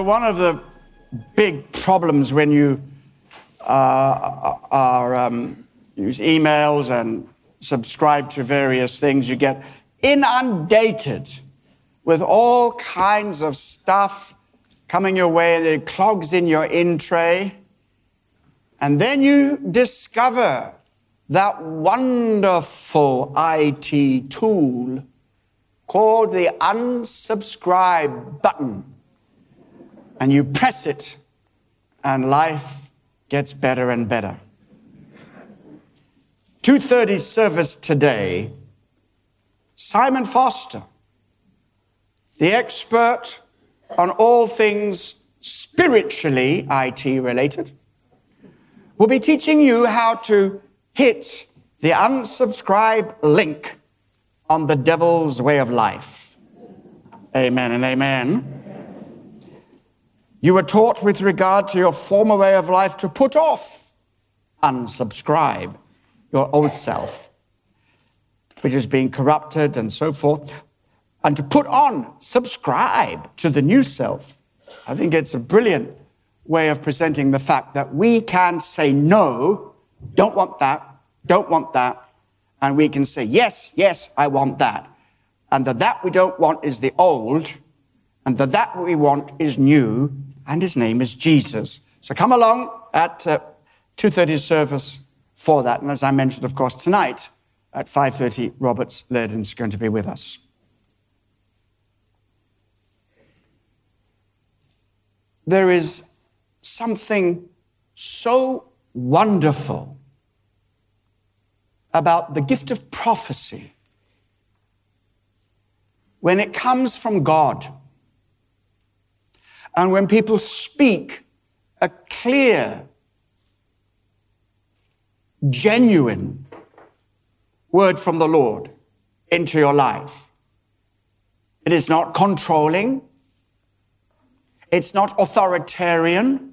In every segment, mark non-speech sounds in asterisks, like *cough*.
Know, one of the big problems when you uh, are um, use emails and subscribe to various things, you get inundated with all kinds of stuff coming your way, and it clogs in your in tray. And then you discover that wonderful IT tool called the unsubscribe button. And you press it, and life gets better and better. 2:30 service today, Simon Foster, the expert on all things spiritually IT related, will be teaching you how to hit the unsubscribe link on the devil's way of life. Amen and amen. You were taught with regard to your former way of life to put off, unsubscribe your old self, which is being corrupted and so forth, and to put on, subscribe to the new self. I think it's a brilliant way of presenting the fact that we can say no, don't want that, don't want that, and we can say, yes, yes, I want that. And the that we don't want is the old, and the that we want is new, and his name is Jesus. So come along at uh, 2.30 service for that. And as I mentioned, of course, tonight at 5.30, Roberts is going to be with us. There is something so wonderful about the gift of prophecy when it comes from God and when people speak a clear, genuine word from the Lord into your life. It is not controlling. It's not authoritarian.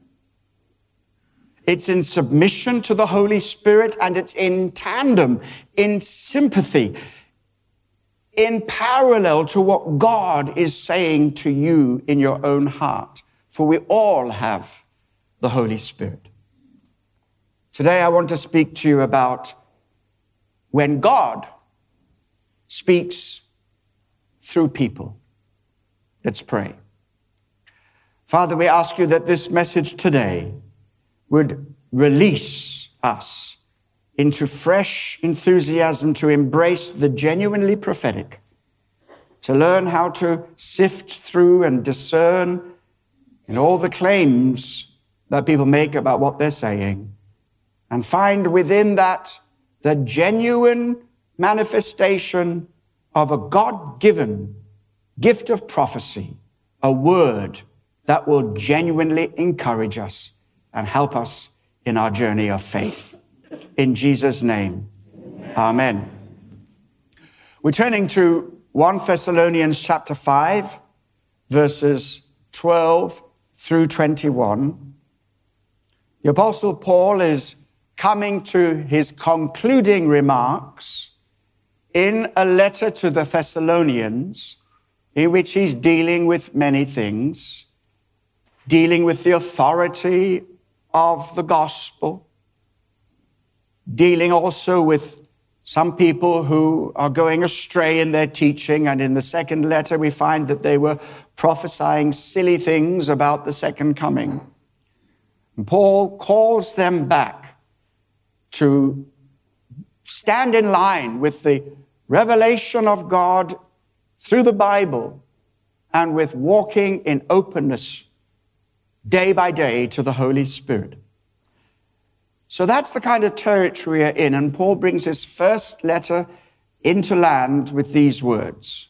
It's in submission to the Holy Spirit and it's in tandem, in sympathy, in parallel to what God is saying to you in your own heart. For we all have the Holy Spirit. Today I want to speak to you about when God speaks through people. Let's pray. Father, we ask you that this message today would release us into fresh enthusiasm to embrace the genuinely prophetic, to learn how to sift through and discern in all the claims that people make about what they're saying, and find within that the genuine manifestation of a God given gift of prophecy, a word that will genuinely encourage us and help us in our journey of faith. In Jesus' name, amen. We're turning to 1 Thessalonians chapter 5, verses 12 through 21. The Apostle Paul is coming to his concluding remarks in a letter to the Thessalonians in which he's dealing with many things, dealing with the authority of the gospel, dealing also with some people who are going astray in their teaching. And in the second letter, we find that they were prophesying silly things about the second coming. And Paul calls them back to stand in line with the revelation of God through the Bible and with walking in openness day by day to the Holy Spirit. So that's the kind of territory we're in. And Paul brings his first letter into land with these words.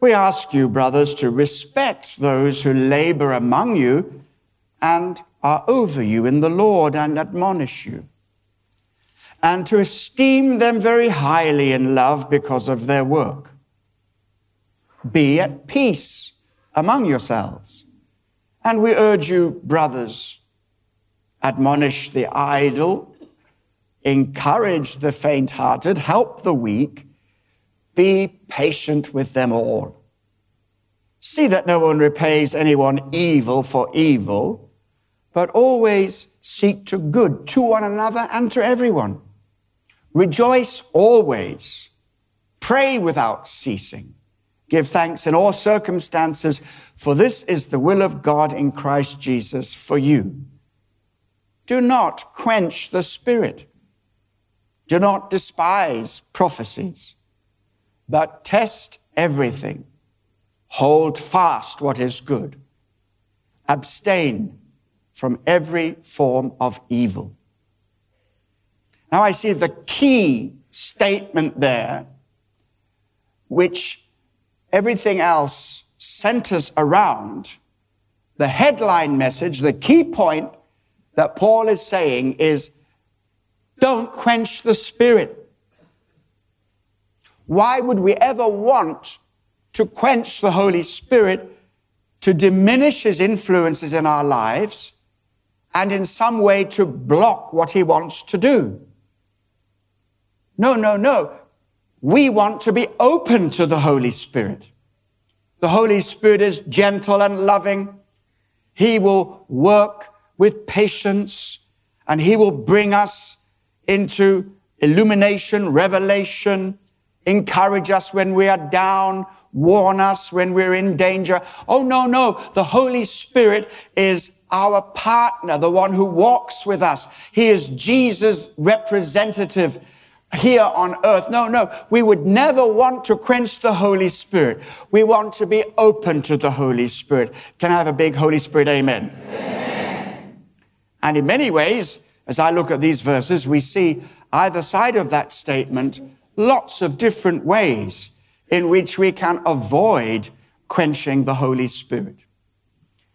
We ask you, brothers, to respect those who labor among you and are over you in the Lord and admonish you, and to esteem them very highly in love because of their work. Be at peace among yourselves. And we urge you, brothers, admonish the idle, encourage the faint hearted, help the weak, be patient with them all. See that no one repays anyone evil for evil, but always seek to good to one another and to everyone. Rejoice always. Pray without ceasing. Give thanks in all circumstances, for this is the will of God in Christ Jesus for you. Do not quench the spirit. Do not despise prophecies, but test everything. Hold fast what is good. Abstain from every form of evil. Now I see the key statement there, which everything else centers around. The headline message, the key point that Paul is saying is don't quench the spirit. Why would we ever want to quench the Holy Spirit, to diminish his influences in our lives, and in some way to block what he wants to do? No, no, no. We want to be open to the Holy Spirit. The Holy Spirit is gentle and loving. He will work with patience and He will bring us into illumination, revelation, encourage us when we are down, warn us when we're in danger. Oh, no, no. The Holy Spirit is our partner, the one who walks with us. He is Jesus' representative here on earth. No, no. We would never want to quench the Holy Spirit. We want to be open to the Holy Spirit. Can I have a big Holy Spirit amen? amen. And in many ways, as I look at these verses, we see either side of that statement lots of different ways in which we can avoid quenching the Holy Spirit.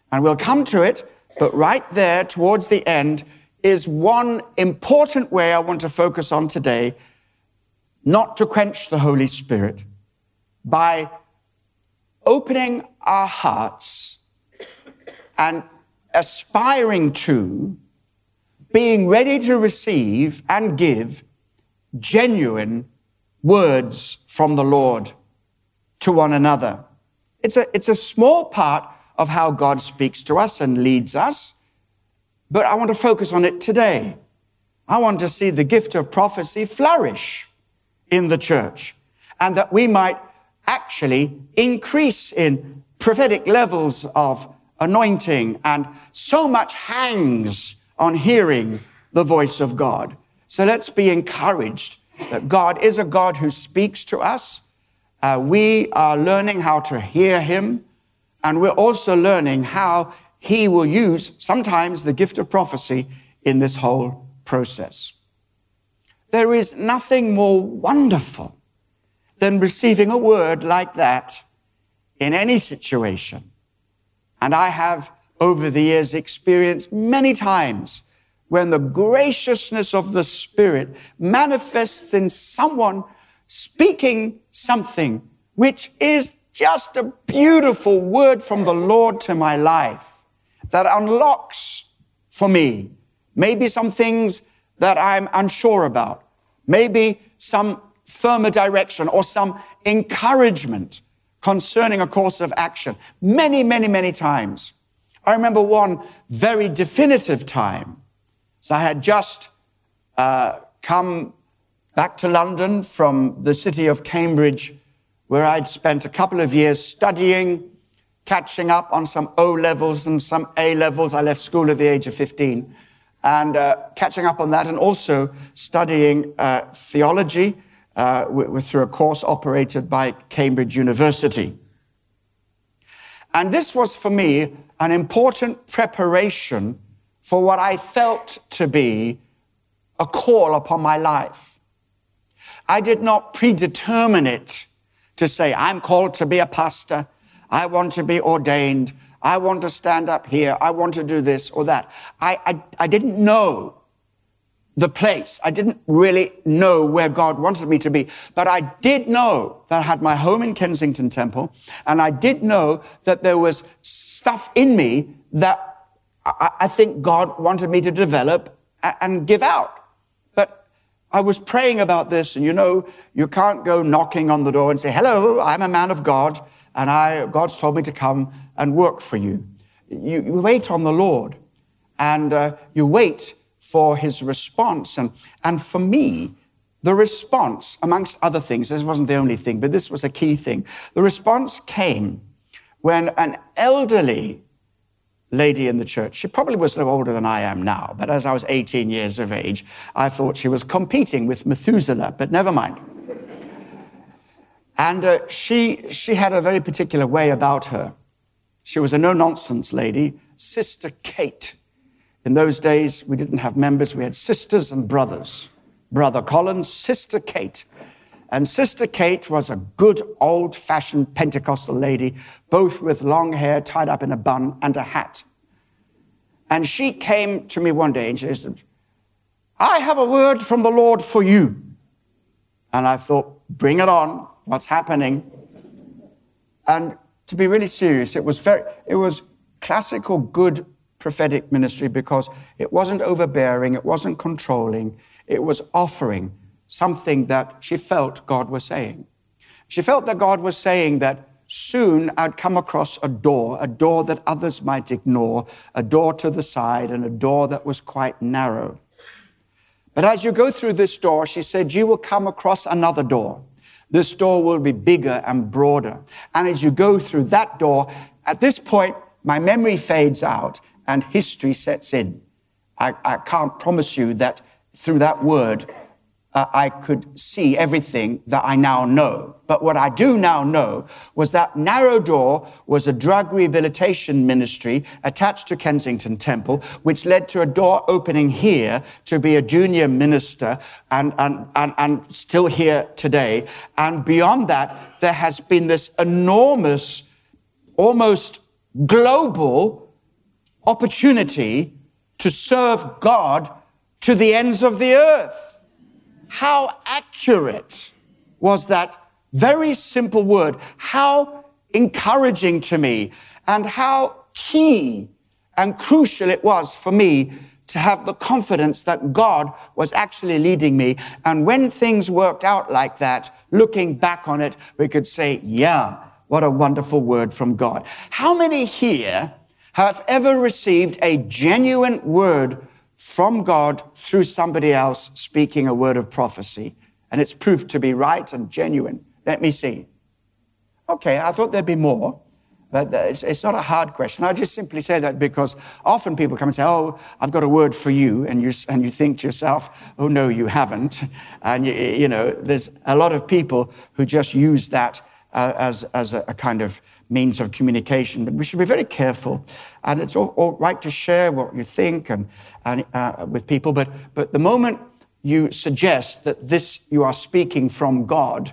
And we'll come to it, but right there towards the end is one important way I want to focus on today, not to quench the Holy Spirit, by opening our hearts and aspiring to being ready to receive and give genuine words from the Lord to one another. It's a, it's a small part of how God speaks to us and leads us, but I want to focus on it today. I want to see the gift of prophecy flourish in the church and that we might actually increase in prophetic levels of anointing and so much hangs on hearing the voice of God. So let's be encouraged that God is a God who speaks to us. Uh, we are learning how to hear Him, and we're also learning how He will use sometimes the gift of prophecy in this whole process. There is nothing more wonderful than receiving a word like that in any situation. And I have over the years experienced many times when the graciousness of the Spirit manifests in someone speaking something which is just a beautiful word from the Lord to my life that unlocks for me maybe some things that I'm unsure about, maybe some firmer direction or some encouragement concerning a course of action. Many, many, many times. I remember one very definitive time. So I had just uh, come back to London from the city of Cambridge, where I'd spent a couple of years studying, catching up on some O levels and some A levels. I left school at the age of 15 and uh, catching up on that and also studying uh, theology uh, through a course operated by Cambridge University. And this was for me an important preparation for what I felt to be a call upon my life. I did not predetermine it to say, I'm called to be a pastor. I want to be ordained. I want to stand up here. I want to do this or that. I, I, I didn't know the place. I didn't really know where God wanted me to be, but I did know that I had my home in Kensington Temple, and I did know that there was stuff in me that I, I think God wanted me to develop and give out. But I was praying about this, and you know, you can't go knocking on the door and say, Hello, I'm a man of God. and I, God's told me to come and work for you. You, you wait on the Lord and uh, you wait for his response. And, and for me, the response, amongst other things, this wasn't the only thing, but this was a key thing. The response came when an elderly lady in the church, she probably was no older than I am now, but as I was 18 years of age, I thought she was competing with Methuselah, but never mind. And uh, she, she had a very particular way about her. She was a no nonsense lady, Sister Kate. In those days, we didn't have members, we had sisters and brothers. Brother Collins, Sister Kate. And Sister Kate was a good old fashioned Pentecostal lady, both with long hair tied up in a bun and a hat. And she came to me one day and she said, I have a word from the Lord for you. And I thought, bring it on. What's happening? And to be really serious, it was very, it was classical good prophetic ministry because it wasn't overbearing, it wasn't controlling, it was offering something that she felt God was saying. She felt that God was saying that soon I'd come across a door, a door that others might ignore, a door to the side, and a door that was quite narrow. But as you go through this door, she said, you will come across another door. This door will be bigger and broader. And as you go through that door, at this point, my memory fades out and history sets in. I, I can't promise you that through that word, uh, I could see everything that I now know. But what I do now know was that Narrow Door was a drug rehabilitation ministry attached to Kensington Temple, which led to a door opening here to be a junior minister and, and, and, and still here today. And beyond that, there has been this enormous, almost global opportunity to serve God to the ends of the earth. How accurate was that very simple word? How encouraging to me and how key and crucial it was for me to have the confidence that God was actually leading me. And when things worked out like that, looking back on it, we could say, yeah, what a wonderful word from God. How many here have ever received a genuine word from God through somebody else speaking a word of prophecy, and it's proved to be right and genuine. Let me see. Okay, I thought there'd be more, but it's, not a hard question. I just simply say that because often people come and say, Oh, I've got a word for you. And you, and you think to yourself, Oh, no, you haven't. *laughs* And, you, you know, there's a lot of people who just use that uh, as, as a, a kind of means of communication. But we should be very careful. And it's all, all right to share what you think and, and uh, with people. But, but the moment you suggest that this you are speaking from God,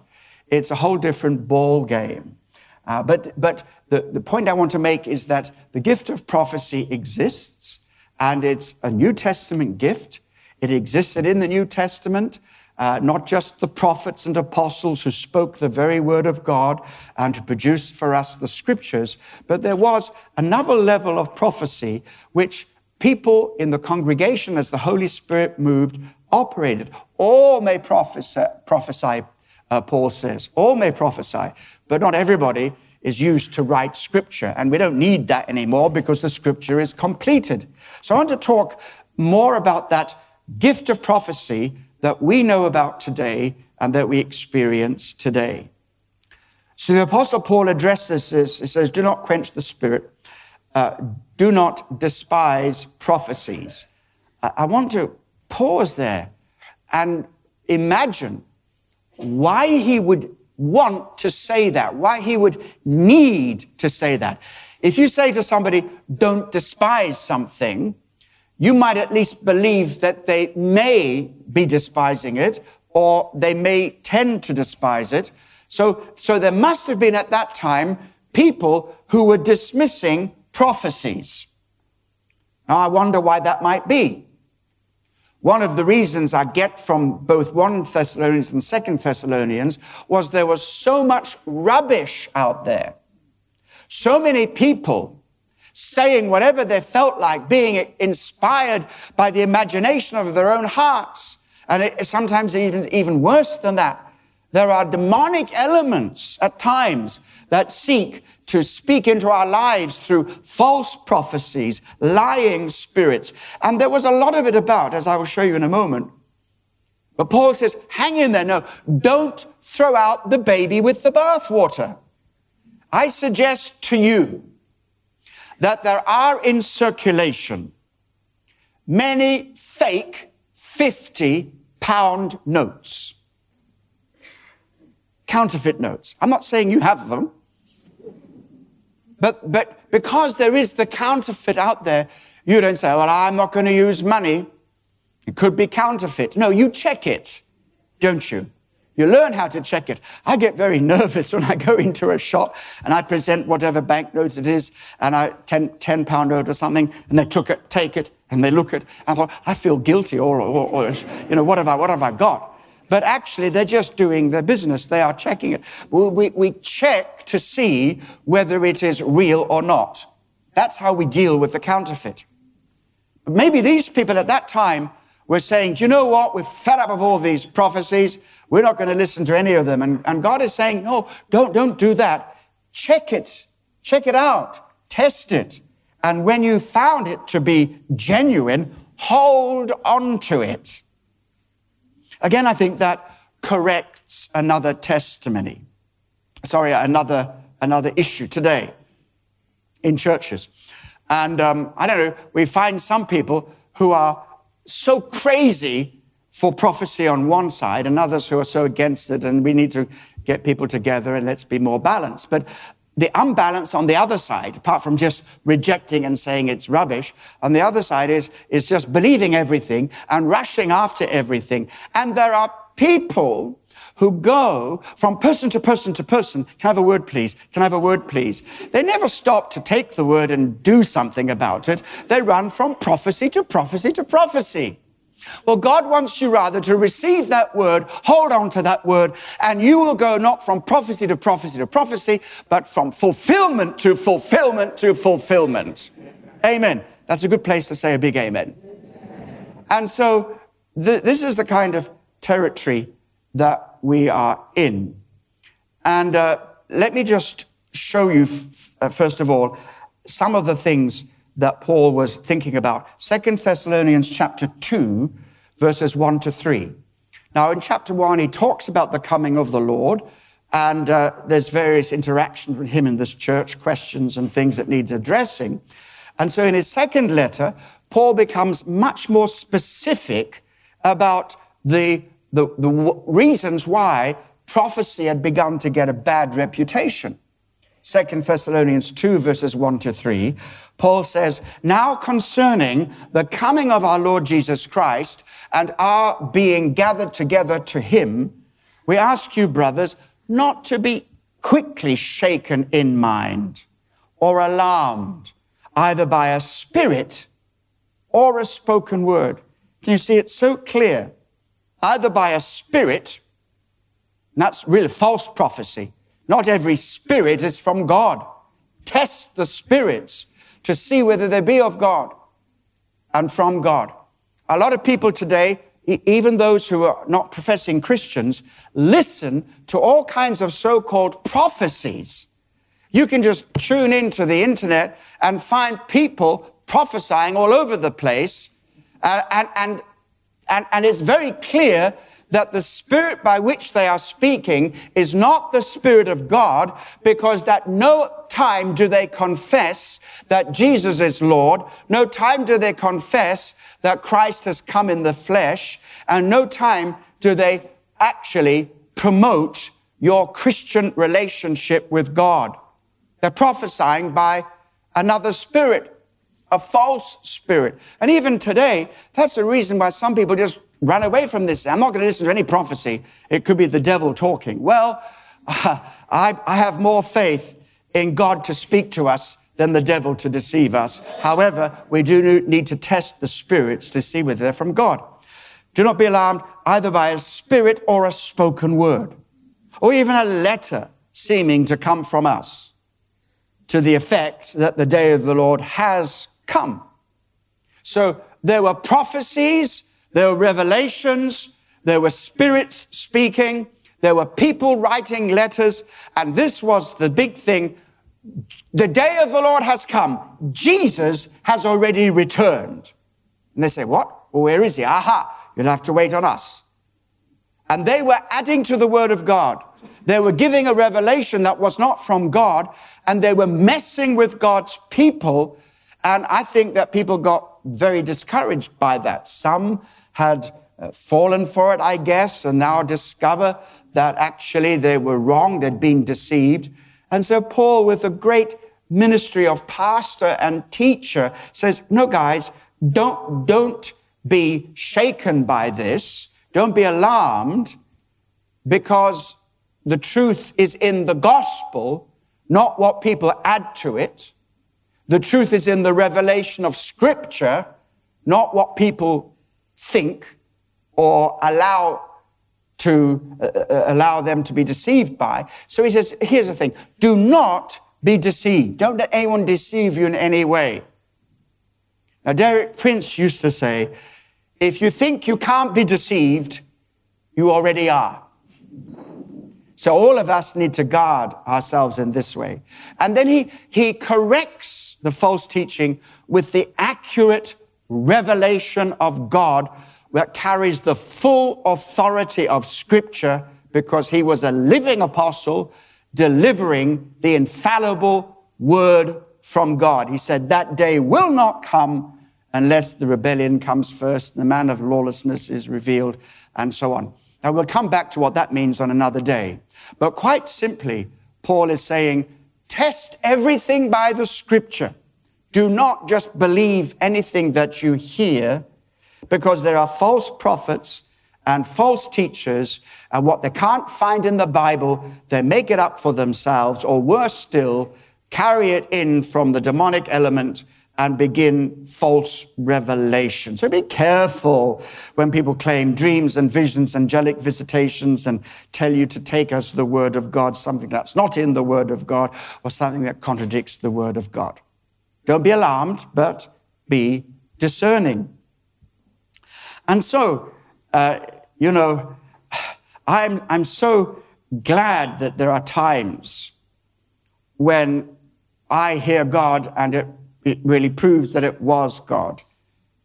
it's a whole different ball game. Uh, but but the, the point I want to make is that the gift of prophecy exists, and it's a New Testament gift. It existed in the New Testament uh, not just the prophets and apostles who spoke the very word of God and who produced for us the scriptures, but there was another level of prophecy which people in the congregation, as the Holy Spirit moved, operated. All may prophesy, prophesy uh, Paul says. All may prophesy, but not everybody is used to write scripture. And we don't need that anymore because the scripture is completed. So I want to talk more about that gift of prophecy that we know about today and that we experience today. So the Apostle Paul addresses this. He says, Do not quench the spirit, uh, do not despise prophecies. I want to pause there and imagine why he would want to say that, why he would need to say that. If you say to somebody, don't despise something, you might at least believe that they may be despising it or they may tend to despise it. So, so there must have been at that time people who were dismissing prophecies. Now I wonder why that might be. One of the reasons I get from both 1 Thessalonians and 2 Thessalonians was there was so much rubbish out there. So many people saying whatever they felt like, being inspired by the imagination of their own hearts. And it, sometimes even, even worse than that, There are demonic elements at times that seek to speak into our lives through false prophecies, lying spirits. And there was a lot of it about, as I will show you in a moment. But Paul says, hang in there. No, don't throw out the baby with the bathwater. I suggest to you that there are in circulation many fake 50 pound notes. Counterfeit notes. I'm not saying you have them. But, but because there is the counterfeit out there, you don't say, well, I'm not going to use money. It could be counterfeit. No, you check it, don't you? You learn how to check it. I get very *laughs* nervous when I go into a shop and I present whatever banknotes it is and I 10, 10 pound note or something and they took it, take it and they look at it. I thought, I feel guilty or, or, or, you know, what have I, what have I got? But actually, they're just doing their business. They are checking it. We, we check to see whether it is real or not. That's how we deal with the counterfeit. Maybe these people at that time were saying, do you know what? We're fed up of all these prophecies. We're not going to listen to any of them. And, and God is saying, no, don't, don't do that. Check it. Check it out. Test it. And when you found it to be genuine, hold on to it. Again, I think that corrects another testimony. Sorry, another, another issue today in churches. And um, I don't know, we find some people who are so crazy for prophecy on one side and others who are so against it, and we need to get people together and let's be more balanced. But the unbalance on the other side, apart from just rejecting and saying it's rubbish, on the other side is, is just believing everything and rushing after everything. And there are people who go from person to person to person. Can I have a word, please? Can I have a word, please? They never stop to take the word and do something about it. They run from prophecy to prophecy to prophecy. Well, God wants you rather to receive that word, hold on to that word, and you will go not from prophecy to prophecy to prophecy, but from fulfillment to fulfillment to fulfillment. Amen. That's a good place to say a big amen. And so th- this is the kind of territory that we are in. And uh, let me just show you, uh, first of all, some of the things that Paul was thinking about. Second Thessalonians chapter 2, verses 1 to 3. Now, in chapter 1, he talks about the coming of the Lord, and uh, there's various interactions with him in this church, questions and things that needs addressing. And so in his second letter, Paul becomes much more specific about the, the, the w- reasons why prophecy had begun to get a bad reputation. Second Thessalonians 2 verses 1 to 3, Paul says, Now concerning the coming of our Lord Jesus Christ and our being gathered together to him, we ask you, brothers, not to be quickly shaken in mind or alarmed, either by a spirit or a spoken word. Can you see it so clear? Either by a spirit, that's really false prophecy. Not every spirit is from God. Test the spirits to see whether they be of God and from God. A lot of people today, even those who are not professing Christians, listen to all kinds of so-called prophecies. You can just tune into the internet and find people prophesying all over the place. Uh, and, and, and, and it's very clear that the spirit by which they are speaking is not the spirit of God because that no time do they confess that Jesus is Lord. No time do they confess that Christ has come in the flesh. And no time do they actually promote your Christian relationship with God. They're prophesying by another spirit, a false spirit. And even today, that's the reason why some people just run away from this. I'm not going to listen to any prophecy. It could be the devil talking. Well, uh, *laughs* I, I have more faith in God to speak to us than the devil to deceive us. However, we do need to test the spirits to see whether they're from God. Do not be alarmed either by a spirit or a spoken word, or even a letter seeming to come from us to the effect that the day of the Lord has come. So there were prophecies there were revelations. There were spirits speaking. There were people writing letters, and this was the big thing. The day of the Lord has come. Jesus has already returned. And they say, What? Well, where is he? Aha, you'll have to wait on us. And they were adding to the word of God. They were giving a revelation that was not from God, and they were messing with God's people. And I think that people got very discouraged by that. Some had uh, fallen for it, I guess, and now discover that actually they were wrong, they'd been deceived. And so Paul, with a great ministry of pastor and teacher, says, no, guys, don't, don't be shaken by this. Don't be alarmed because the truth is in the gospel, not what people add to it. The truth is in the revelation of scripture, not what people think or allow to uh, uh, allow them to be deceived by. So he says, here's the thing. Do not be deceived. Don't let anyone deceive you in any way. Now, Derek Prince used to say, if you think you can't be deceived, you already are. So all of us need to guard ourselves in this way. And then he, he corrects the false teaching with the accurate revelation of God that carries the full authority of scripture because he was a living apostle delivering the infallible word from God. He said that day will not come unless the rebellion comes first, the man of lawlessness is revealed, and so on. Now we'll come back to what that means on another day. But quite simply, Paul is saying, test everything by the scripture. Do not just believe anything that you hear, because there are false prophets and false teachers, and what they can't find in the Bible, they make it up for themselves, or worse still, carry it in from the demonic element and begin false revelation. So be careful when people claim dreams and visions, angelic visitations, and tell you to take as the word of God something that's not in the word of God or something that contradicts the word of God. Don't be alarmed, but be discerning. And so, uh, you know, I'm, I'm so glad that there are times when I hear God and it it really proves that it was God.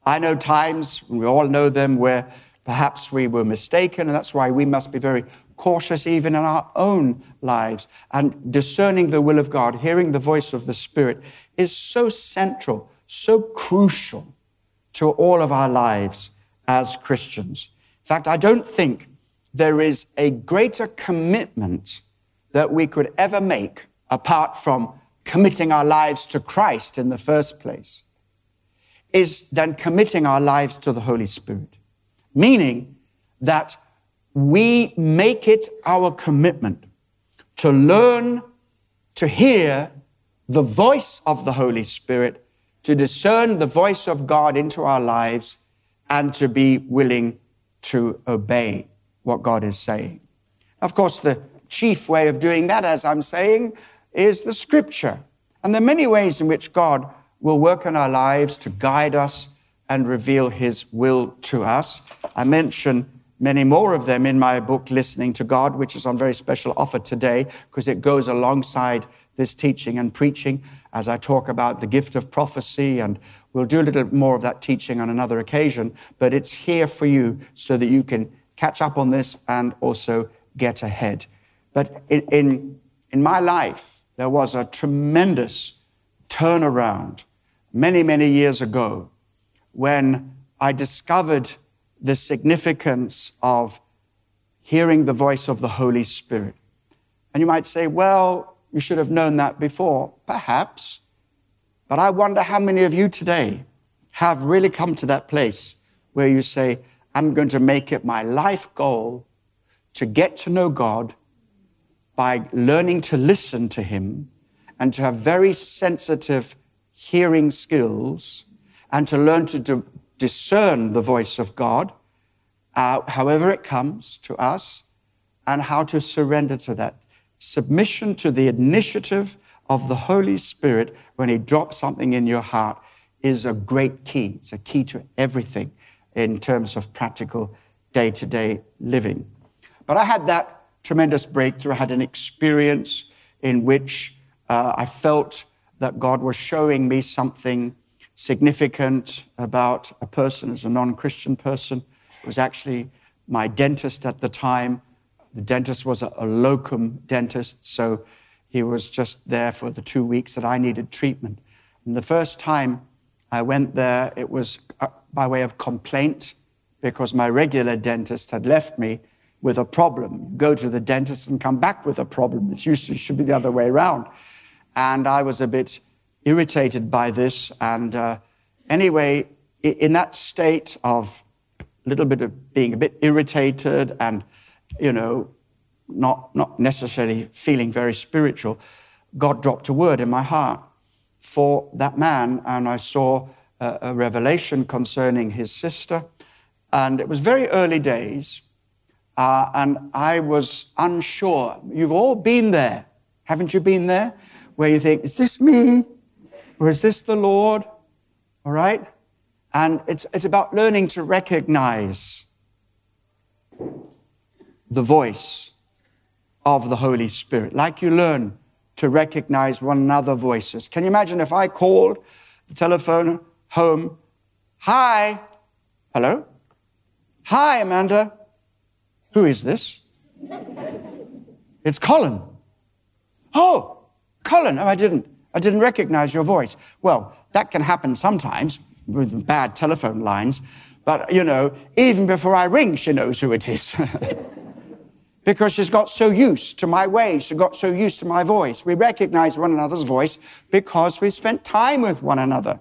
I know times, we all know them, where perhaps we were mistaken, and that's why we must be very cautious even in our own lives. And discerning the will of God, hearing the voice of the Spirit, is so central, so crucial to all of our lives as Christians. In fact, I don't think there is a greater commitment that we could ever make apart from committing our lives to Christ in the first place is then committing our lives to the Holy Spirit. Meaning that we make it our commitment to learn to hear the voice of the Holy Spirit, to discern the voice of God into our lives, and to be willing to obey what God is saying. Of course, the chief way of doing that, as I'm saying, is the scripture. And are many ways in which God will work in our lives to guide us and reveal his will to us. I mention many more of them in my book, Listening to God, which is on very special offer today because it goes alongside this teaching and preaching as I talk about the gift of prophecy. And we'll do a little more of that teaching on another occasion, but it's here for you so that you can catch up on this and also get ahead. But in, in, in my life, there was a tremendous turnaround many, many years ago when I discovered the significance of hearing the voice of the Holy Spirit. And you might say, well, you should have known that before. Perhaps. But I wonder how many of you today have really come to that place where you say, I'm going to make it my life goal to get to know God by learning to listen to Him and to have very sensitive hearing skills and to learn to discern the voice of God, uh, however it comes to us, and how to surrender to that. Submission to the initiative of the Holy Spirit when He drops something in your heart is a great key. It's a key to everything in terms of practical day to day living. But I had that tremendous breakthrough. I had an experience in which uh, I felt that God was showing me something significant about a person as a non Christian person. It was actually my dentist at the time. The dentist was a, a, locum dentist, so he was just there for the two weeks that I needed treatment. And the first time I went there, it was uh, by way of complaint because my regular dentist had left me with a problem. Go to the dentist and come back with a problem. It usually should be the other way around. And I was a bit irritated by this. And uh, anyway, in that state of a little bit of being a bit irritated and, you know, not, not necessarily feeling very spiritual, God dropped a word in my heart for that man. And I saw a, a revelation concerning his sister. And it was very early days. Uh, and I was unsure. You've all been there, haven't you been there? Where you think, is this me? Or is this the Lord? All right? And it's, it's about learning to recognize the voice of the Holy Spirit, like you learn to recognize one another voices. Can you imagine if I called the telephone home, hi, hello? Hi, Amanda. Who is this? it's Colin. Oh, Colin. Oh, I didn't. I didn't recognize your voice. Well, that can happen sometimes with bad telephone lines, but you know, even before I ring, she knows who it is. *laughs* because she's got so used to my ways, she got so used to my voice. We recognize one another's voice because we've spent time with one another.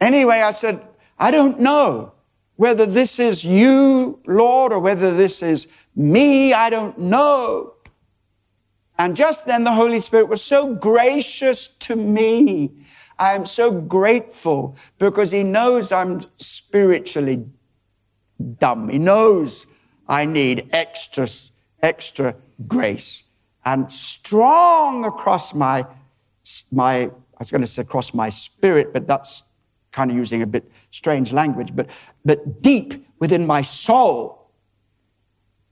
Anyway, I said, I don't know whether this is you, Lord, or whether this is me. I don't know. And just then the Holy Spirit was so gracious to me. I am so grateful because He knows I'm spiritually dumb. He knows I need extra, extra grace and strong across my, my, I was going to say across my spirit, but that's kind of using a bit strange language, but, but deep within my soul.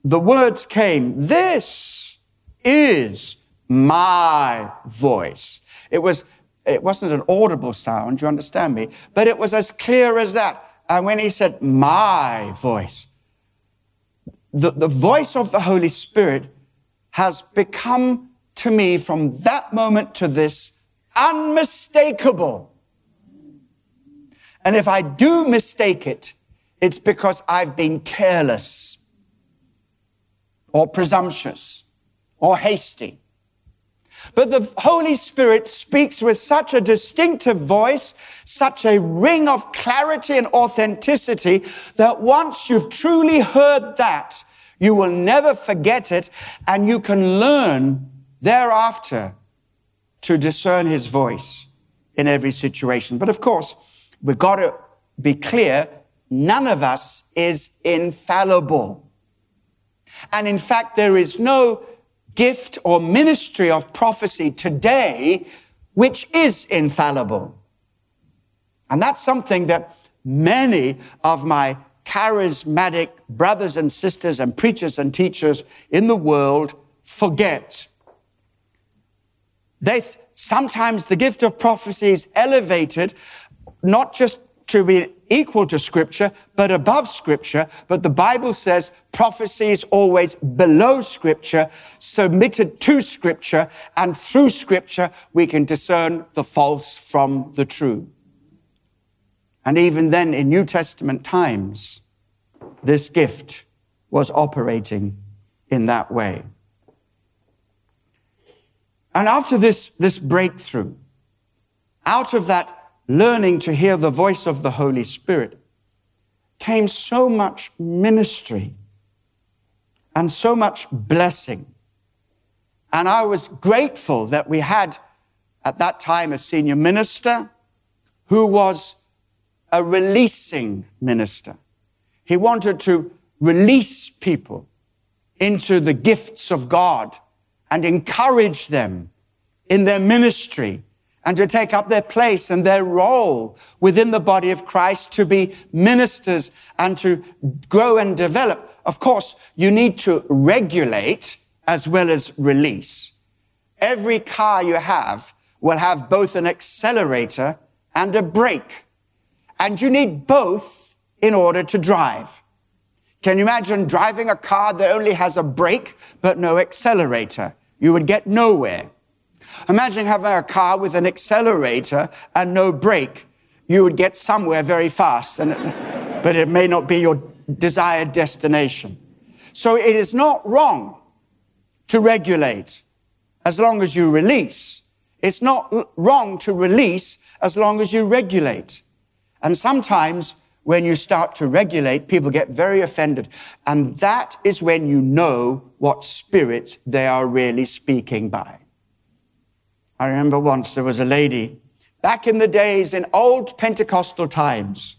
The words came, this is my voice. It was, it wasn't an audible sound, you understand me? But it was as clear as that. And when he said, my voice, the, the voice of the Holy Spirit has become to me from that moment to this unmistakable. And if I do mistake it, it's because I've been careless or presumptuous or hasty. But the Holy Spirit speaks with such a distinctive voice, such a ring of clarity and authenticity that once you've truly heard that, you will never forget it and you can learn thereafter to discern his voice in every situation. But of course, we've got to be clear, none of us is infallible. And in fact, there is no gift or ministry of prophecy today which is infallible. And that's something that many of my charismatic brothers and sisters and preachers and teachers in the world forget. They sometimes the gift of prophecy is elevated not just to be equal to scripture, but above scripture. But the Bible says prophecy is always below scripture, submitted to scripture, and through scripture we can discern the false from the true. And even then in New Testament times, this gift was operating in that way. And after this, this breakthrough, out of that learning to hear the voice of the Holy Spirit, came so much ministry and so much blessing. And I was grateful that we had at that time a senior minister who was a releasing minister. He wanted to release people into the gifts of God and encourage them in their ministry and to take up their place and their role within the body of Christ to be ministers and to grow and develop. Of course, you need to regulate as well as release. Every car you have will have both an accelerator and a brake. And you need both in order to drive. Can you imagine driving a car that only has a brake but no accelerator? You would get nowhere. Imagine having a car with an accelerator and no brake. You would get somewhere very fast, it, but it may not be your desired destination. So it is not wrong to regulate as long as you release. It's not wrong to release as long as you regulate. And sometimes when you start to regulate, people get very offended. And that is when you know what spirit they are really speaking by. I remember once there was a lady back in the days in old Pentecostal times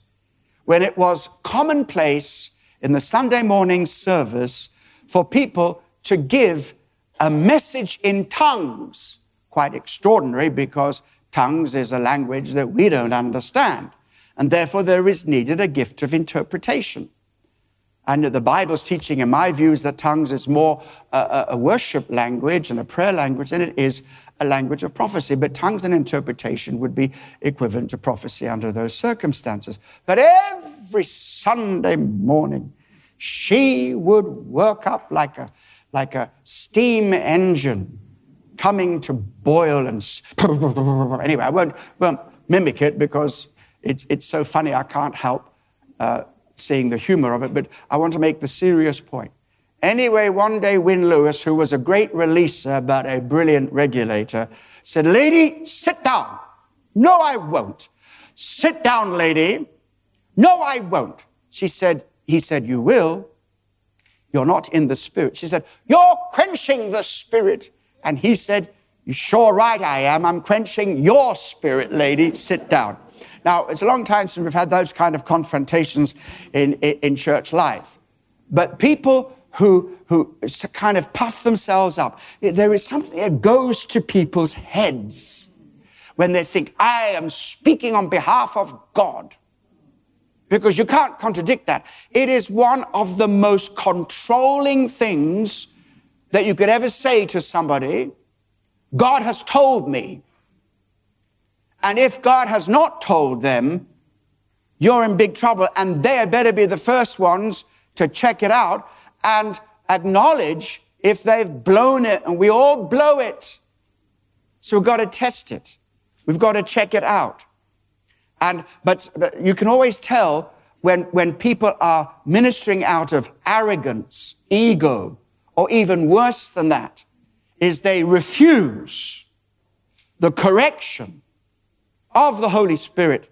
when it was commonplace in the Sunday morning service for people to give a message in tongues. Quite extraordinary because tongues is a language that we don't understand. And therefore, there is needed a gift of interpretation. And the Bible's teaching, in my view, is that tongues is more a, a, worship language and a prayer language than it is a language of prophecy. But tongues and interpretation would be equivalent to prophecy under those circumstances. But every Sunday morning, she would work up like a like a steam engine coming to boil and *laughs* anyway, I won't, won't mimic it because it's, it's so funny I can't help uh, seeing the humor of it, but I want to make the serious point. Anyway, one day Wynne Lewis, who was a great releaser but a brilliant regulator, said, Lady, sit down. No, I won't. Sit down, lady. No, I won't. She said, he said, you will. You're not in the spirit. She said, You're quenching the spirit. And he said, You're sure right I am. I'm quenching your spirit, lady. Sit down. Now, it's a long time since we've had those kind of confrontations in, in, in church life. But people who, who kind of puff themselves up, there is something that goes to people's heads when they think, I am speaking on behalf of God because you can't contradict that. It is one of the most controlling things that you could ever say to somebody. God has told me. And if God has not told them, you're in big trouble. And they had better be the first ones to check it out and acknowledge if they've blown it. And we all blow it. So we've got to test it. We've got to check it out. And, but, but you can always tell when, when people are ministering out of arrogance, ego, or even worse than that, is they refuse the correction of the Holy Spirit.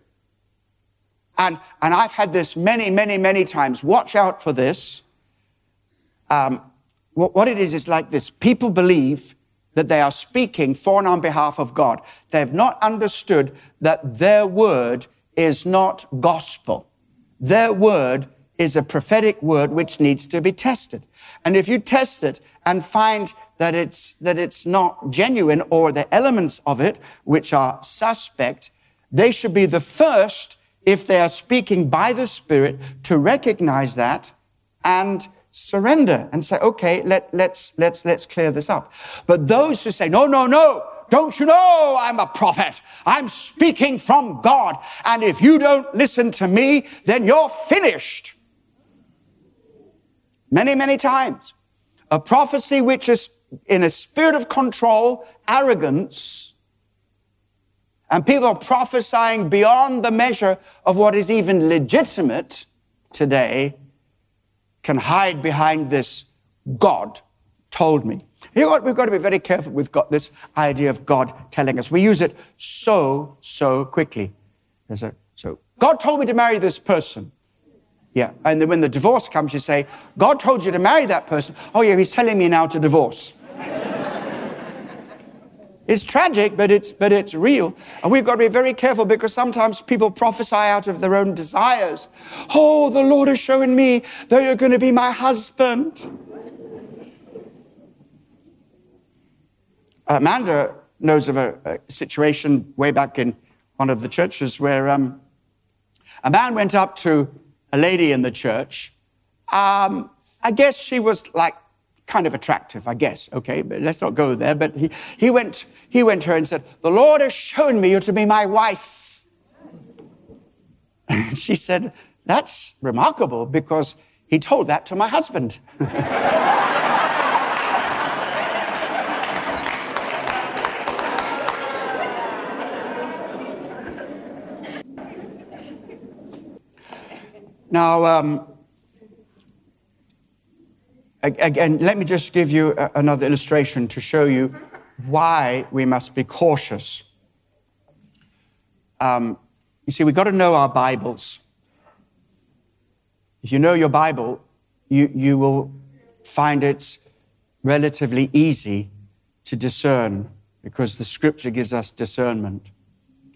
And, and I've had this many, many, many times. Watch out for this. Um, what, what it is is like this. People believe that they are speaking for and on behalf of God. They have not understood that their word is not gospel. Their word is a prophetic word which needs to be tested. And if you test it and find that it's, that it's not genuine or the elements of it which are suspect, they should be the first, if they are speaking by the Spirit, to recognize that and surrender and say, okay, let, let's, let's, let's clear this up. But those who say, no, no, no, don't you know I'm a prophet? I'm speaking from God. And if you don't listen to me, then you're finished. Many, many times. A prophecy which is in a spirit of control, arrogance, and people are prophesying beyond the measure of what is even legitimate today can hide behind this God told me. You know what? we've got to be very careful with God, this idea of God telling us. We use it so, so quickly. A, so, God told me to marry this person. Yeah. And then when the divorce comes, you say, God told you to marry that person. Oh, yeah, he's telling me now to divorce. It's tragic, but it's, but it's real. And we've got to be very careful because sometimes people prophesy out of their own desires. Oh, the Lord is showing me that you're going to be my husband. Amanda knows of a, a, situation way back in one of the churches where um, a man went up to a lady in the church. Um, I guess she was like kind of attractive, I guess. Okay, but let's not go there. But he, he went, he went to her and said, The Lord has shown me you to be my wife. *laughs* she said, That's remarkable because he told that to my husband. *laughs* now, um, again, let me just give you another illustration to show you why we must be cautious. Um, you see, we've got to know our Bibles. If you know your Bible, you, you will find it relatively easy to discern because the scripture gives us discernment.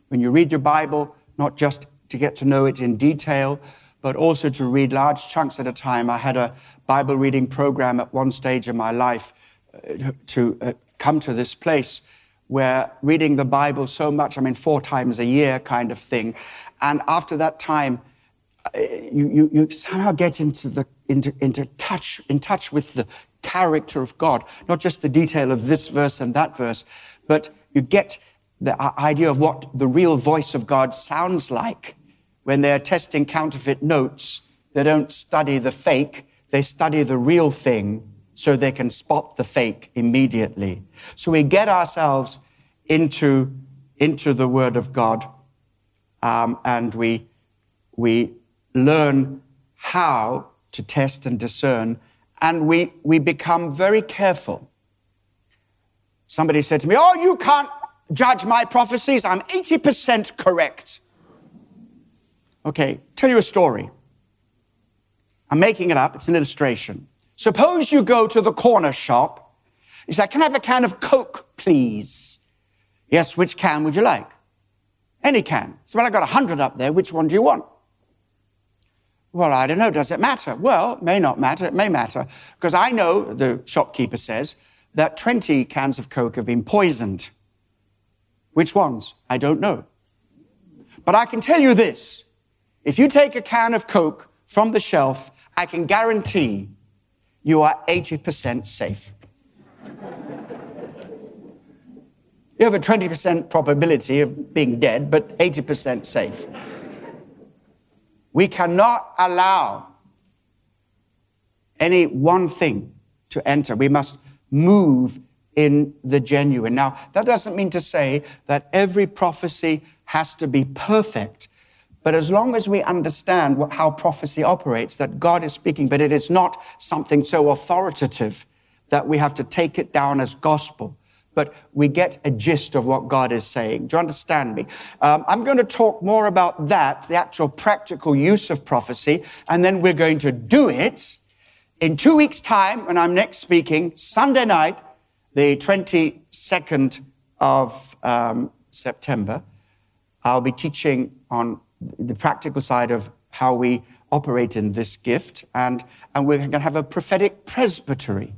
When you read your Bible, not just to get to know it in detail, but also to read large chunks at a time. I had a Bible reading program at one stage in my life uh, to uh, come to this place where reading the Bible so much, I mean, four times a year kind of thing. And after that time, uh, you, you, you somehow get into the into, into touch in touch with the character of God, not just the detail of this verse and that verse, but you get the idea of what the real voice of God sounds like when they're testing counterfeit notes, they don't study the fake, they study the real thing so they can spot the fake immediately. So we get ourselves into, into the Word of God um, and we, we learn how to test and discern and we, we become very careful. Somebody said to me, Oh, you can't judge my prophecies. I'm 80% correct. Okay, tell you a story. I'm making it up, it's an illustration. Suppose you go to the corner shop. You say, Can I have a can of Coke, please? Yes, which can would you like? Any can. So, well, I've got a hundred up there. Which one do you want? Well, I don't know. Does it matter? Well, it may not matter. It may matter. Because I know, the shopkeeper says, that 20 cans of Coke have been poisoned. Which ones? I don't know. But I can tell you this if you take a can of Coke from the shelf, I can guarantee you are 80% safe. you have a 20% probability of being dead, but 80% safe. We cannot allow any one thing to enter. We must move in the genuine. Now, that doesn't mean to say that every prophecy has to be perfect. But as long as we understand what, how prophecy operates, that God is speaking, but it is not something so authoritative that we have to take it down as gospel, but we get a gist of what God is saying. Do you understand me? Um, I'm going to talk more about that, the actual practical use of prophecy, and then we're going to do it in two weeks' time when I'm next speaking, Sunday night, the 22nd of um, September. I'll be teaching on the practical side of how we operate in this gift. And, and we're going to have a prophetic presbytery.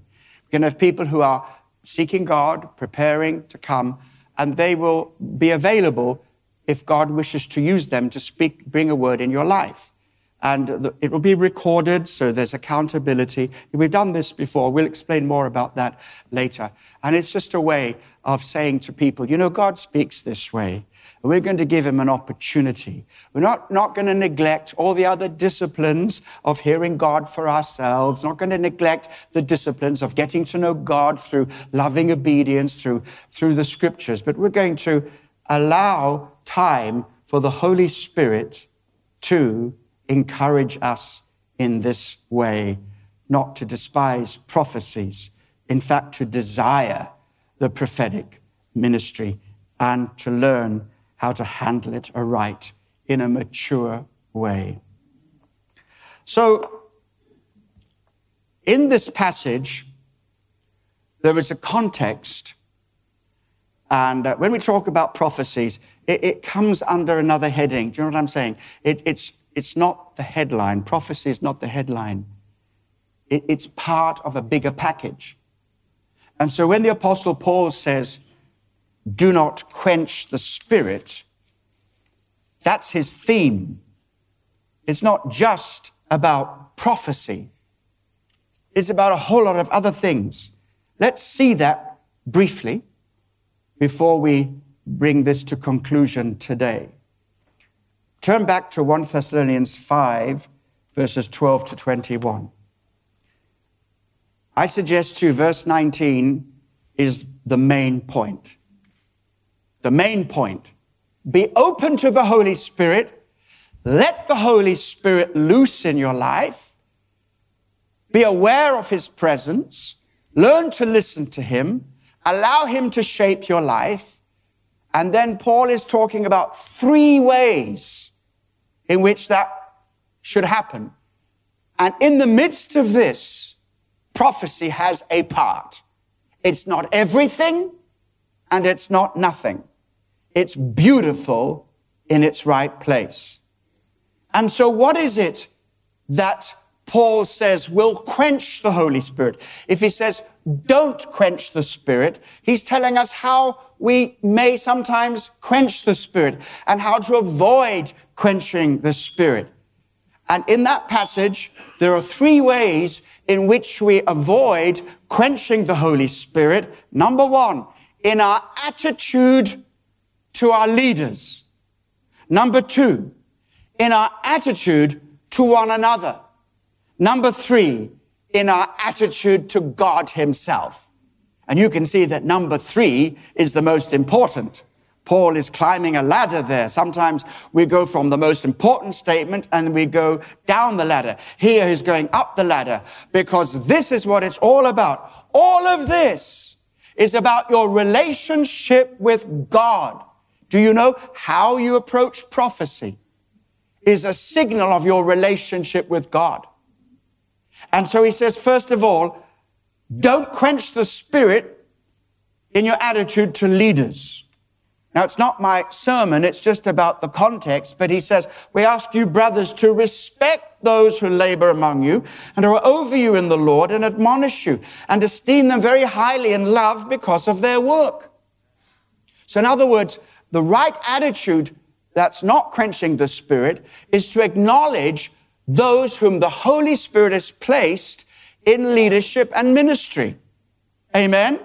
We're going to have people who are seeking God, preparing to come, and they will be available if God wishes to use them to speak, bring a word in your life. And it will be recorded, so there's accountability. We've done this before. We'll explain more about that later. And it's just a way of saying to people, you know, God speaks this way. We're going to give him an opportunity. We're not, not going to neglect all the other disciplines of hearing God for ourselves, not going to neglect the disciplines of getting to know God through loving obedience, through, through the scriptures, but we're going to allow time for the Holy Spirit to encourage us in this way, not to despise prophecies, in fact, to desire the prophetic ministry and to learn how to handle it aright in a mature way. So, in this passage, there is a context. And uh, when we talk about prophecies, it, it, comes under another heading. Do you know what I'm saying? It, it's, it's not the headline. Prophecy is not the headline. It, it's part of a bigger package. And so when the Apostle Paul says, do not quench the spirit. That's his theme. It's not just about prophecy. It's about a whole lot of other things. Let's see that briefly before we bring this to conclusion today. Turn back to 1 Thessalonians 5, verses 12 to 21. I suggest to you, verse 19 is the main point. The main point. Be open to the Holy Spirit. Let the Holy Spirit loose in your life. Be aware of His presence. Learn to listen to Him. Allow Him to shape your life. And then Paul is talking about three ways in which that should happen. And in the midst of this, prophecy has a part. It's not everything and it's not nothing. It's beautiful in its right place. And so what is it that Paul says will quench the Holy Spirit? If he says, don't quench the Spirit, he's telling us how we may sometimes quench the Spirit and how to avoid quenching the Spirit. And in that passage, there are three ways in which we avoid quenching the Holy Spirit. Number one, in our attitude to our leaders. Number two, in our attitude to one another. Number three, in our attitude to God Himself. And you can see that number three is the most important. Paul is climbing a ladder there. Sometimes we go from the most important statement and we go down the ladder. Here he's going up the ladder because this is what it's all about. All of this is about your relationship with God. Do you know how you approach prophecy is a signal of your relationship with God. And so he says, first of all, don't quench the spirit in your attitude to leaders. Now, it's not my sermon, it's just about the context, but he says, we ask you, brothers, to respect those who labor among you and are over you in the Lord and admonish you and esteem them very highly in love because of their work. So, in other words, the right attitude that's not quenching the Spirit is to acknowledge those whom the Holy Spirit has placed in leadership and ministry. Amen?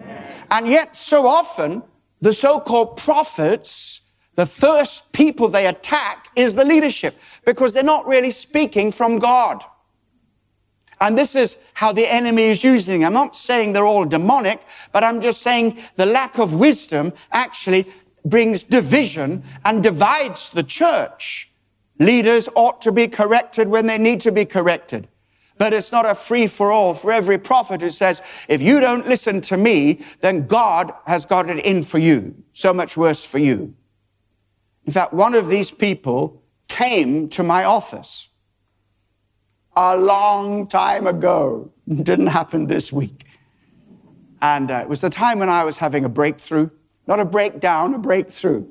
Amen. And yet, so often, the so-called prophets, the first people they attack is the leadership because they're not really speaking from God. And this is how the enemy is using them. I'm not saying they're all demonic, but I'm just saying the lack of wisdom actually brings division and divides the church. Leaders ought to be corrected when they need to be corrected. But it's not a free for all for every prophet who says, if you don't listen to me, then God has got it in for you. So much worse for you. In fact, one of these people came to my office a long time ago. *laughs* Didn't happen this week. And uh, it was the time when I was having a breakthrough, not a breakdown, a breakthrough.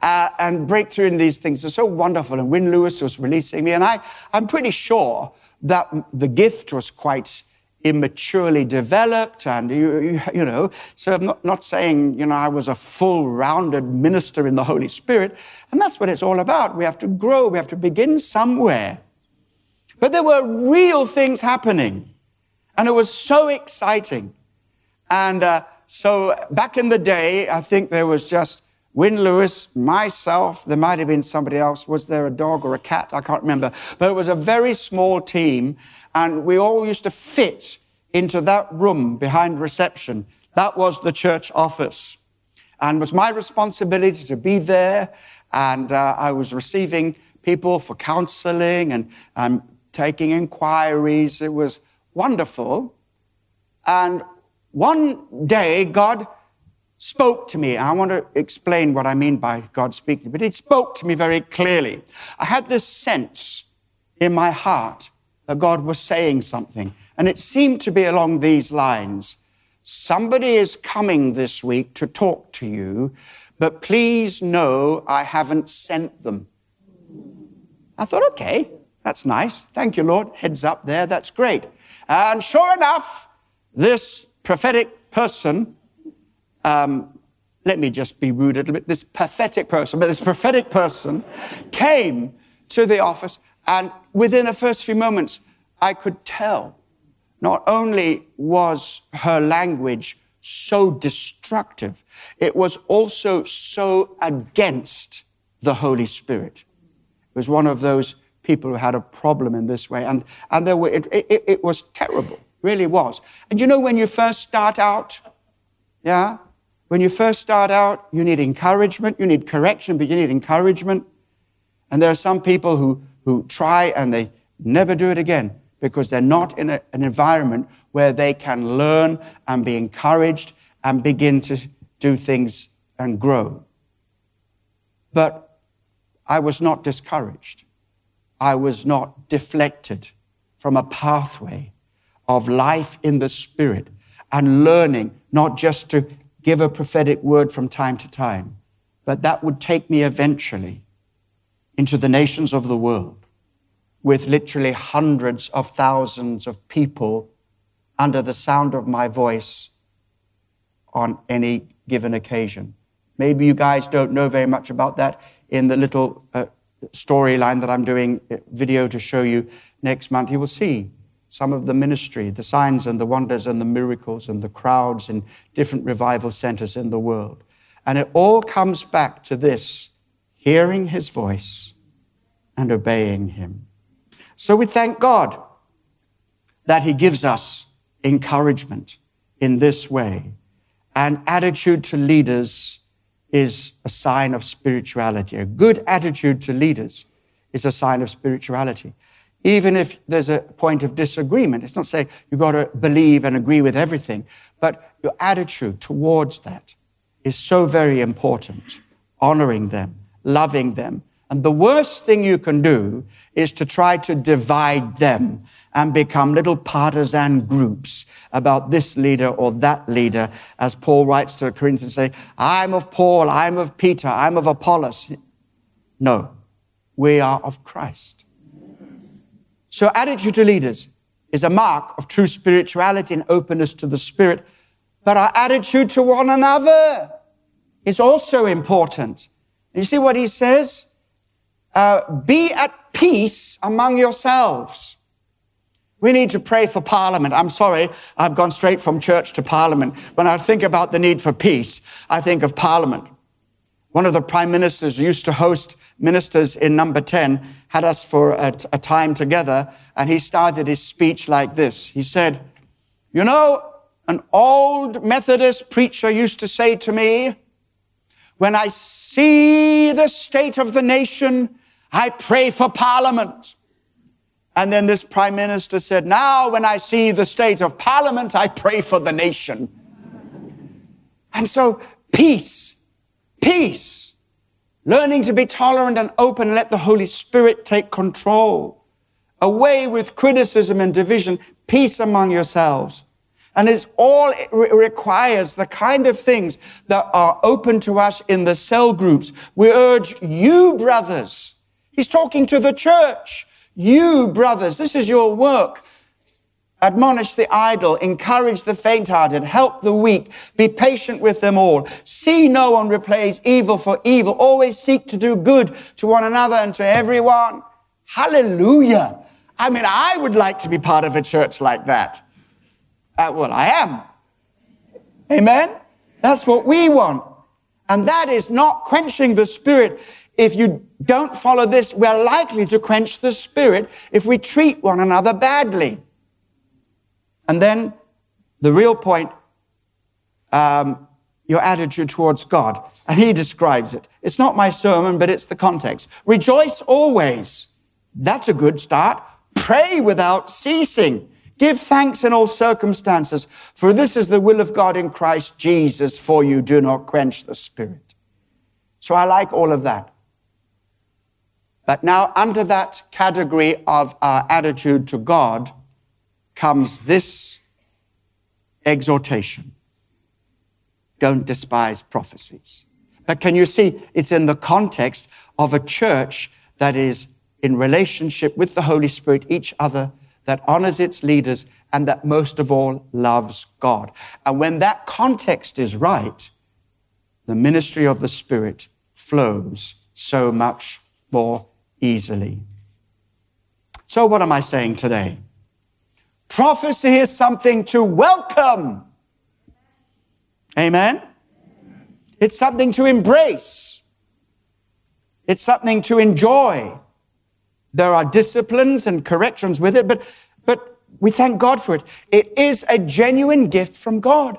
Uh, and breakthrough in these things are so wonderful. And Wynne Lewis was releasing me. And I, I'm pretty sure that the gift was quite immaturely developed and you, you, you, know so i'm not, not saying you know i was a full rounded minister in the holy spirit. And that's what it's all about. We have to grow. We have to begin somewhere. But there were real things happening. And it was so exciting. And uh, so back in the day i think there was just Wynne Lewis, myself, there might have been somebody else. Was there a dog or a cat? I can't remember. But it was a very small team, and we all used to fit into that room behind reception. That was the church office. And it was my responsibility to be there, and uh, I was receiving people for counseling and um, taking inquiries. It was wonderful. And one day, God spoke to me. I want to explain what I mean by God speaking, but it spoke to me very clearly. I had this sense in my heart that God was saying something, and it seemed to be along these lines. Somebody is coming this week to talk to you, but please know I haven't sent them. I thought, okay, that's nice. Thank you, Lord. Heads up there. That's great. And sure enough, this prophetic person um, let me just be rude a little bit, this pathetic person, but this prophetic person came to the office, and within the first few moments, I could tell not only was her language so destructive, it was also so against the Holy Spirit. It was one of those people who had a problem in this way. And, and there were, it, it, it was terrible, really was. And you know, when you first start out, yeah, when you first start out, you need encouragement, you need correction, but you need encouragement. And there are some people who, who try and they never do it again because they're not in a, an environment where they can learn and be encouraged and begin to do things and grow. But I was not discouraged. I was not deflected from a pathway of life in the Spirit and learning not just to give a prophetic word from time to time, but that would take me eventually into the nations of the world with literally hundreds of thousands of people under the sound of my voice on any given occasion. Maybe you guys don't know very much about that in the little uh, storyline that I'm doing uh, video to show you next month. You will see some of the ministry, the signs and the wonders and the miracles and the crowds in different revival centers in the world. And it all comes back to this hearing his voice and obeying him. So we thank God that he gives us encouragement in this way. An attitude to leaders is a sign of spirituality. A good attitude to leaders is a sign of spirituality. Even if there's a point of disagreement, it's not saying you've got to believe and agree with everything, but your attitude towards that is so very important. Honoring them, loving them. And the worst thing you can do is to try to divide them and become little partisan groups about this leader or that leader. As Paul writes to the Corinthians, say, I'm of Paul, I'm of Peter, I'm of Apollos. No, we are of Christ. So attitude to leaders is a mark of true spirituality and openness to the Spirit. But our attitude to one another is also important. You see what he says? Uh, be at peace among yourselves. We need to pray for Parliament. I'm sorry, I've gone straight from church to Parliament. When I think about the need for peace, I think of Parliament. One of the prime ministers used to host ministers in number 10, had us for a, a time together, and he started his speech like this. He said, You know, an old Methodist preacher used to say to me, when I see the state of the nation, I pray for parliament. And then this prime minister said, Now, when I see the state of parliament, I pray for the nation. And so, peace, peace, learning to be tolerant and open, let the Holy Spirit take control. Away with criticism and division, peace among yourselves. And it's all it re- requires the kind of things that are open to us in the cell groups. We urge you, brothers. He's talking to the church. You, brothers, this is your work. Admonish the idle, encourage the faint-hearted, help the weak, be patient with them all. See no one replays evil for evil. Always seek to do good to one another and to everyone. Hallelujah. I mean, I would like to be part of a church like that. Well, I am. Amen? That's what we want. And that is not quenching the spirit if you don't follow this, we're likely to quench the spirit if we treat one another badly. And then the real point, um, your attitude towards God. And he describes it. It's not my sermon, but it's the context. Rejoice always. That's a good start. Pray without ceasing. Give thanks in all circumstances, for this is the will of God in Christ Jesus for you. Do not quench the spirit. So I like all of that. But now, under that category of our attitude to God comes this exhortation don't despise prophecies. But can you see it's in the context of a church that is in relationship with the Holy Spirit, each other, that honors its leaders, and that most of all loves God. And when that context is right, the ministry of the Spirit flows so much more easily. So, what am I saying today? Prophecy is something to welcome. Amen? It's something to embrace. It's something to enjoy. There are disciplines and corrections with it, but, but we thank God for it. It is a genuine gift from God.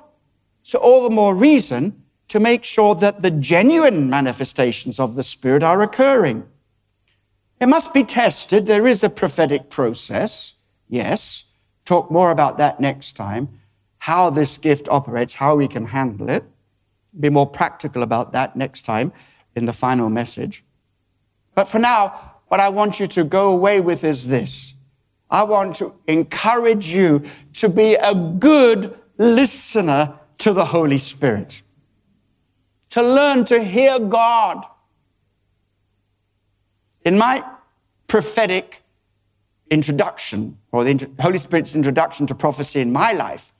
So all the more reason to make sure that the genuine manifestations of the Spirit are occurring. It must be tested. There is a prophetic process. Yes. Talk more about that next time. How this gift operates, how we can handle it. Be more practical about that next time in the final message. But for now, what I want you to go away with is this. I want to encourage you to be a good listener to the Holy Spirit. To learn to hear God. In my prophetic introduction, or the Holy Spirit's introduction to prophecy in my life,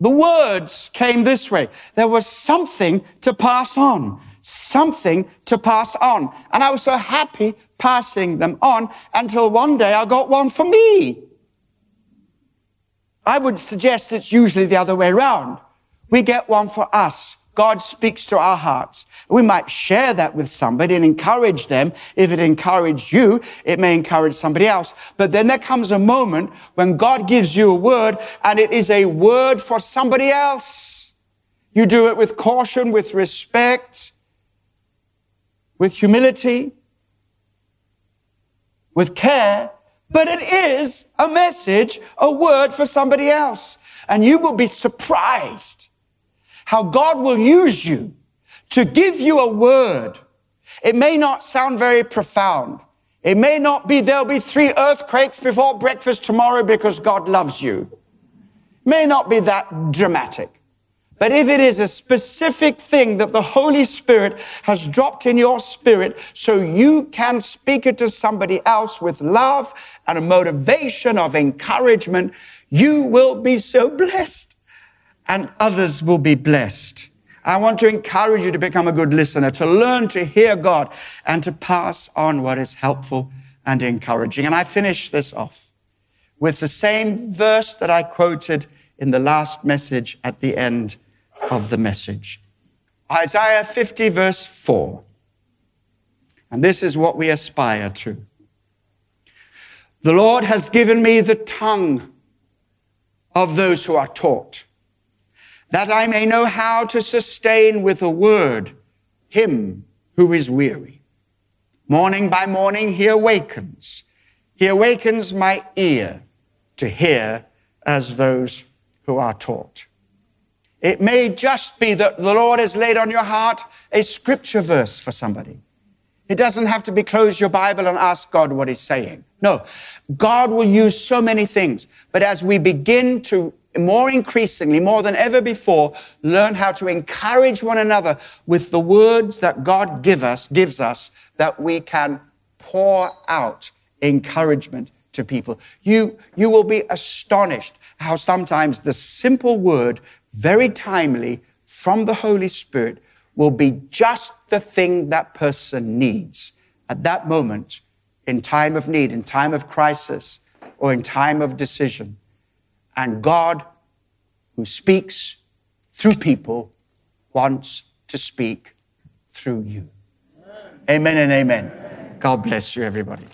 the words came this way. There was something to pass on, something to pass on. And I was so happy passing them on until one day I got one for me. I would suggest it's usually the other way around. We get one for us. God speaks to our hearts. We might share that with somebody and encourage them. If it encouraged you, it may encourage somebody else. But then there comes a moment when God gives you a word and it is a word for somebody else. You do it with caution, with respect, with humility, with care, but it is a message, a word for somebody else. And you will be surprised how God will use you to give you a word. It may not sound very profound. It may not be there'll be three earthquakes before breakfast tomorrow because God loves you. May not be that dramatic. But if it is a specific thing that the Holy Spirit has dropped in your spirit so you can speak it to somebody else with love and a motivation of encouragement, you will be so blessed and others will be blessed. I want to encourage you to become a good listener, to learn to hear God and to pass on what is helpful and encouraging. And I finish this off with the same verse that I quoted in the last message at the end of the message. Isaiah 50 verse 4. And this is what we aspire to. The Lord has given me the tongue of those who are taught that I may know how to sustain with a word him who is weary. Morning by morning, he awakens. He awakens my ear to hear as those who are taught. It may just be that the Lord has laid on your heart a scripture verse for somebody. It doesn't have to be close your Bible and ask God what he's saying. No, God will use so many things. But as we begin to more increasingly, more than ever before, learn how to encourage one another with the words that God give us, gives us that we can pour out encouragement to people. You, you will be astonished how sometimes the simple word, very timely from the Holy Spirit, will be just the thing that person needs at that moment in time of need, in time of crisis, or in time of decision. And God, who speaks through people, wants to speak through you. Amen and amen. God bless you, everybody.